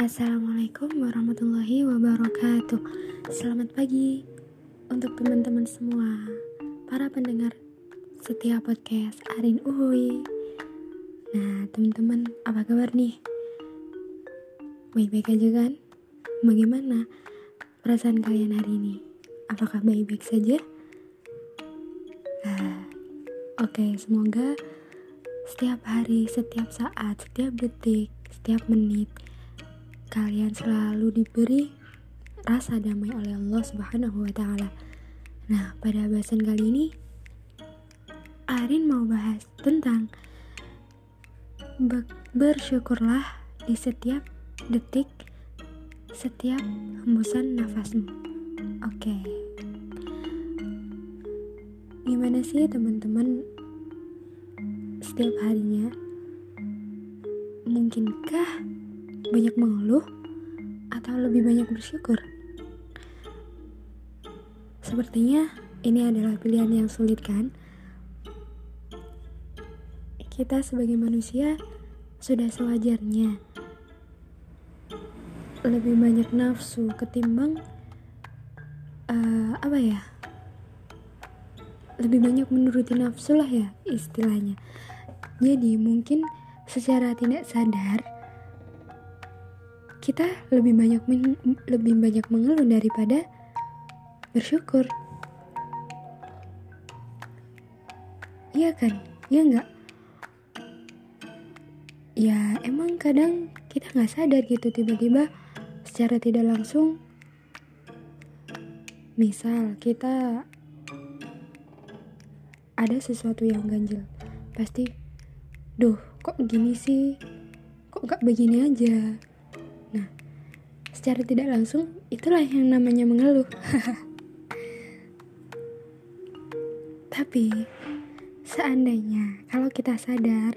Assalamualaikum warahmatullahi wabarakatuh Selamat pagi Untuk teman-teman semua Para pendengar setiap podcast Arin Uhui Nah teman-teman apa kabar nih? Baik-baik aja kan? Bagaimana perasaan kalian hari ini? Apakah baik-baik saja? Nah, Oke, okay, semoga setiap hari, setiap saat, setiap detik, setiap menit kalian selalu diberi rasa damai oleh Allah Subhanahu wa taala. Nah, pada bahasan kali ini Arin mau bahas tentang bersyukurlah di setiap detik, setiap hembusan nafasmu. Oke. Okay. Gimana sih teman-teman setiap harinya? Mungkinkah banyak mengeluh atau lebih banyak bersyukur? Sepertinya ini adalah pilihan yang sulit kan? Kita sebagai manusia sudah sewajarnya lebih banyak nafsu ketimbang uh, apa ya? Lebih banyak menuruti nafsu lah ya istilahnya. Jadi mungkin secara tidak sadar kita lebih banyak lebih banyak mengeluh daripada bersyukur. Iya kan? Iya nggak? Ya emang kadang kita nggak sadar gitu tiba-tiba secara tidak langsung misal kita ada sesuatu yang ganjil pasti duh kok gini sih kok gak begini aja secara tidak langsung itulah yang namanya mengeluh tapi seandainya kalau kita sadar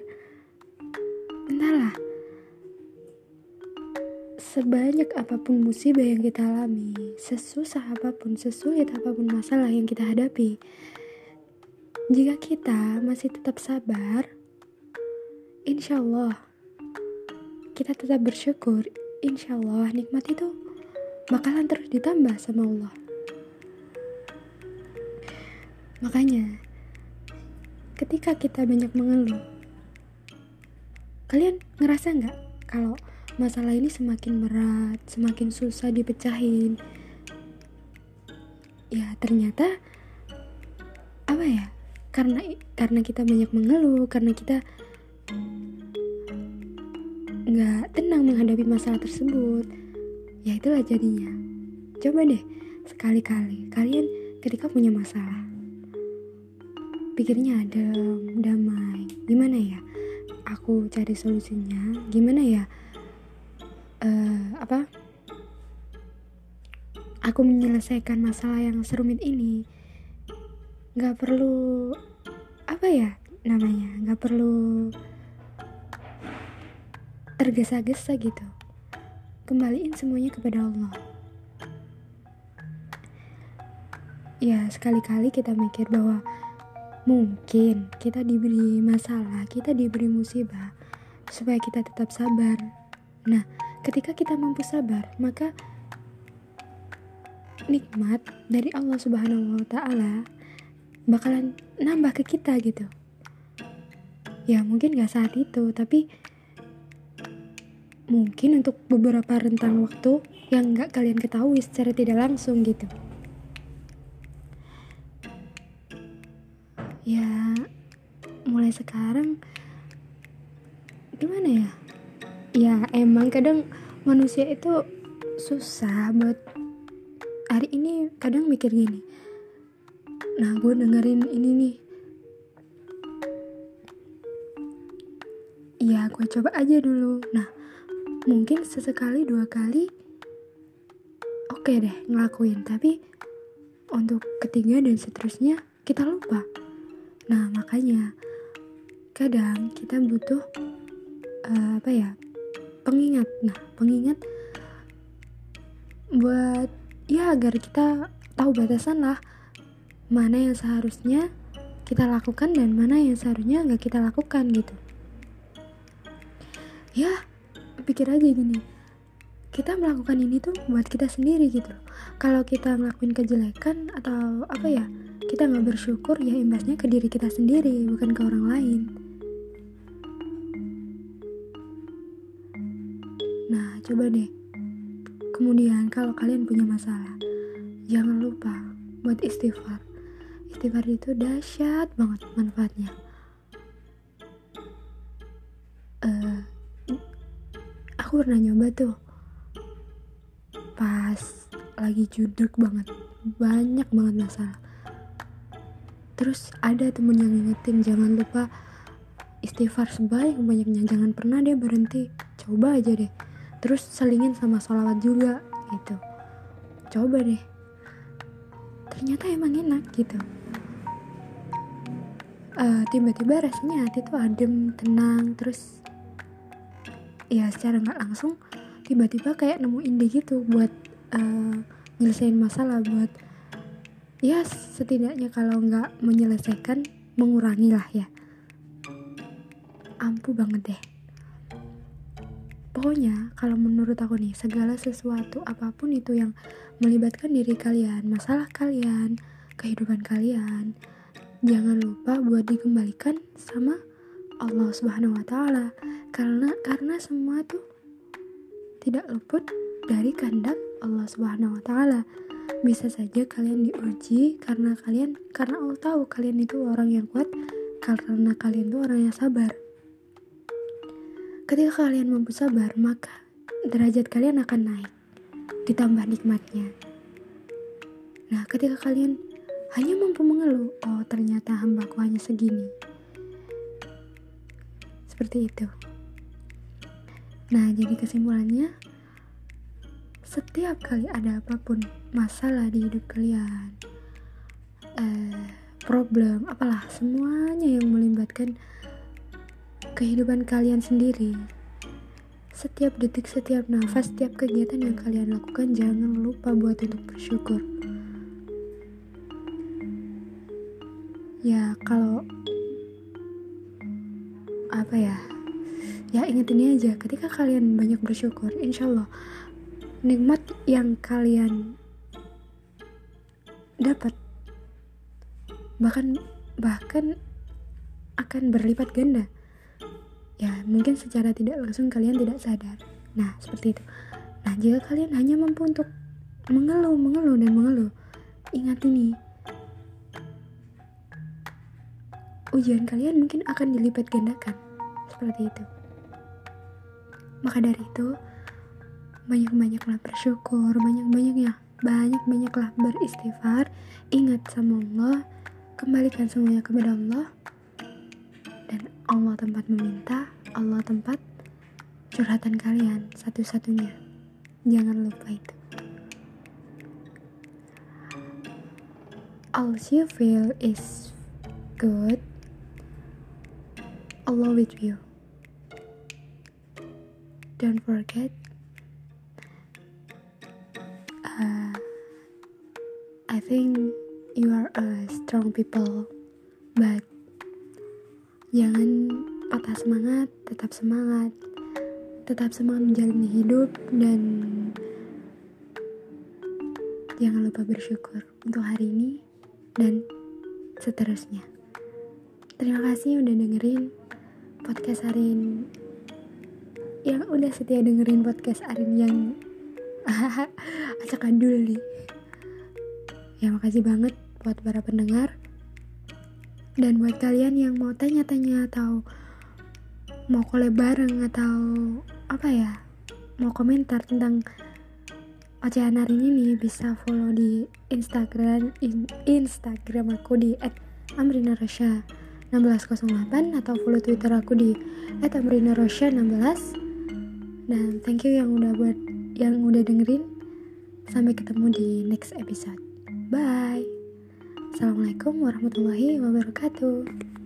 entahlah sebanyak apa pun musibah yang kita alami sesusah apa pun sesulit apa pun masalah yang kita hadapi jika kita masih tetap sabar, insya Allah kita tetap bersyukur. Insya Allah nikmat itu bakalan terus ditambah sama Allah. Makanya, ketika kita banyak mengeluh, kalian ngerasa nggak kalau masalah ini semakin berat, semakin susah dipecahin? Ya ternyata apa ya? karena karena kita banyak mengeluh karena kita nggak tenang menghadapi masalah tersebut. Ya itulah jadinya. Coba deh sekali-kali kalian ketika punya masalah. Pikirnya adem damai. Gimana ya? Aku cari solusinya. Gimana ya? Uh, apa? Aku menyelesaikan masalah yang serumit ini. Nggak perlu apa ya namanya? Nggak perlu tergesa-gesa gitu. Kembaliin semuanya kepada Allah. Ya sekali-kali kita mikir bahwa mungkin kita diberi masalah kita diberi musibah supaya kita tetap sabar. Nah ketika kita mampu sabar maka nikmat dari Allah Subhanahu wa taala bakalan nambah ke kita gitu. Ya mungkin gak saat itu tapi mungkin untuk beberapa rentang waktu yang gak kalian ketahui secara tidak langsung gitu. Ya mulai sekarang gimana ya? Ya emang kadang manusia itu susah buat hari ini kadang mikir gini nah gue dengerin ini nih. Ya gue coba aja dulu. Nah mungkin sesekali dua kali oke okay deh ngelakuin. Tapi untuk ketiga dan seterusnya kita lupa. Nah makanya kadang kita butuh uh, apa ya pengingat. Nah pengingat buat ya agar kita tahu batasan lah mana yang seharusnya kita lakukan dan mana yang seharusnya nggak kita lakukan gitu. Ya pikir aja gini kita melakukan ini tuh buat kita sendiri gitu loh. Kalau kita ngelakuin kejelekan atau apa ya kita nggak bersyukur ya imbasnya ke diri kita sendiri bukan ke orang lain. Nah coba deh. Kemudian kalau kalian punya masalah jangan lupa buat istighfar. Istighfar itu dahsyat banget manfaatnya. Uh, aku pernah nyoba tuh. Pas lagi judek banget. Banyak banget masalah. Terus ada temen yang ngingetin jangan lupa istighfar sebaik banyaknya jangan pernah deh berhenti. Coba aja deh. Terus selingin sama sholawat juga gitu. Coba deh. Ternyata emang enak gitu. Uh, tiba-tiba rasanya hati tuh adem tenang terus ya secara nggak langsung tiba-tiba kayak nemu ide gitu buat uh, nyelesain masalah buat ya setidaknya kalau nggak menyelesaikan mengurangi lah ya. Ampuh banget deh. Pokoknya kalau menurut aku nih segala sesuatu apa pun itu yang melibatkan diri kalian masalah kalian kehidupan kalian jangan lupa buat dikembalikan sama Allah Subhanahu wa taala karena karena semua tuh tidak luput dari kehendak Allah Subhanahu wa taala. Bisa saja kalian diuji karena kalian karena Allah tahu kalian itu orang yang kuat karena kalian itu orang yang sabar. Ketika kalian mampu sabar, maka derajat kalian akan naik ditambah nikmatnya. Nah, ketika kalian hanya mampu mengeluh, oh ternyata hambaku hanya segini. Seperti itu. Nah, jadi kesimpulannya, setiap kali ada apa pun masalah di hidup kalian, eh, problem, apalah semuanya yang melibatkan kehidupan kalian sendiri. Setiap detik, setiap nafas, setiap kegiatan yang kalian lakukan, jangan lupa buat untuk bersyukur. Ya, kalau apa ya? Ya ingat ini aja. Ketika kalian banyak bersyukur insya Allah nikmat yang kalian dapat bahkan bahkan akan berlipat ganda. Ya mungkin secara tidak langsung kalian tidak sadar. Nah seperti itu. Nah jika kalian hanya mampu untuk mengeluh mengeluh dan mengeluh ingat ini ujian kalian mungkin akan dilipat gandakan. Seperti itu. Maka dari itu banyak-banyaklah bersyukur banyak-banyaknya banyak-banyaklah beristighfar. Ingat sama Allah kembalikan semuanya kepada Allah. Dan Allah tempat meminta Allah tempat curhatan kalian satu-satunya. Jangan lupa itu. All you feel is good Allah with you. Don't forget uh, I think you are a strong people but jangan patah semangat tetap semangat tetap semangat menjalani hidup dan jangan lupa bersyukur untuk hari ini dan seterusnya. Terima kasih udah dengerin podcast hari ini yang udah setia dengerin podcast Arin yang acak adul nih. Ya makasih banget buat para pendengar. Dan buat kalian yang mau tanya-tanya atau mau collab bareng atau apa ya mau komentar tentang ocehan hari ini bisa follow di Instagram in, Instagram aku di @amrinarasha1608 atau follow Twitter aku di @amrinarasha16 dan thank you yang udah buat yang udah dengerin. Sampai ketemu di next episode. Bye. Assalamualaikum warahmatullahi wabarakatuh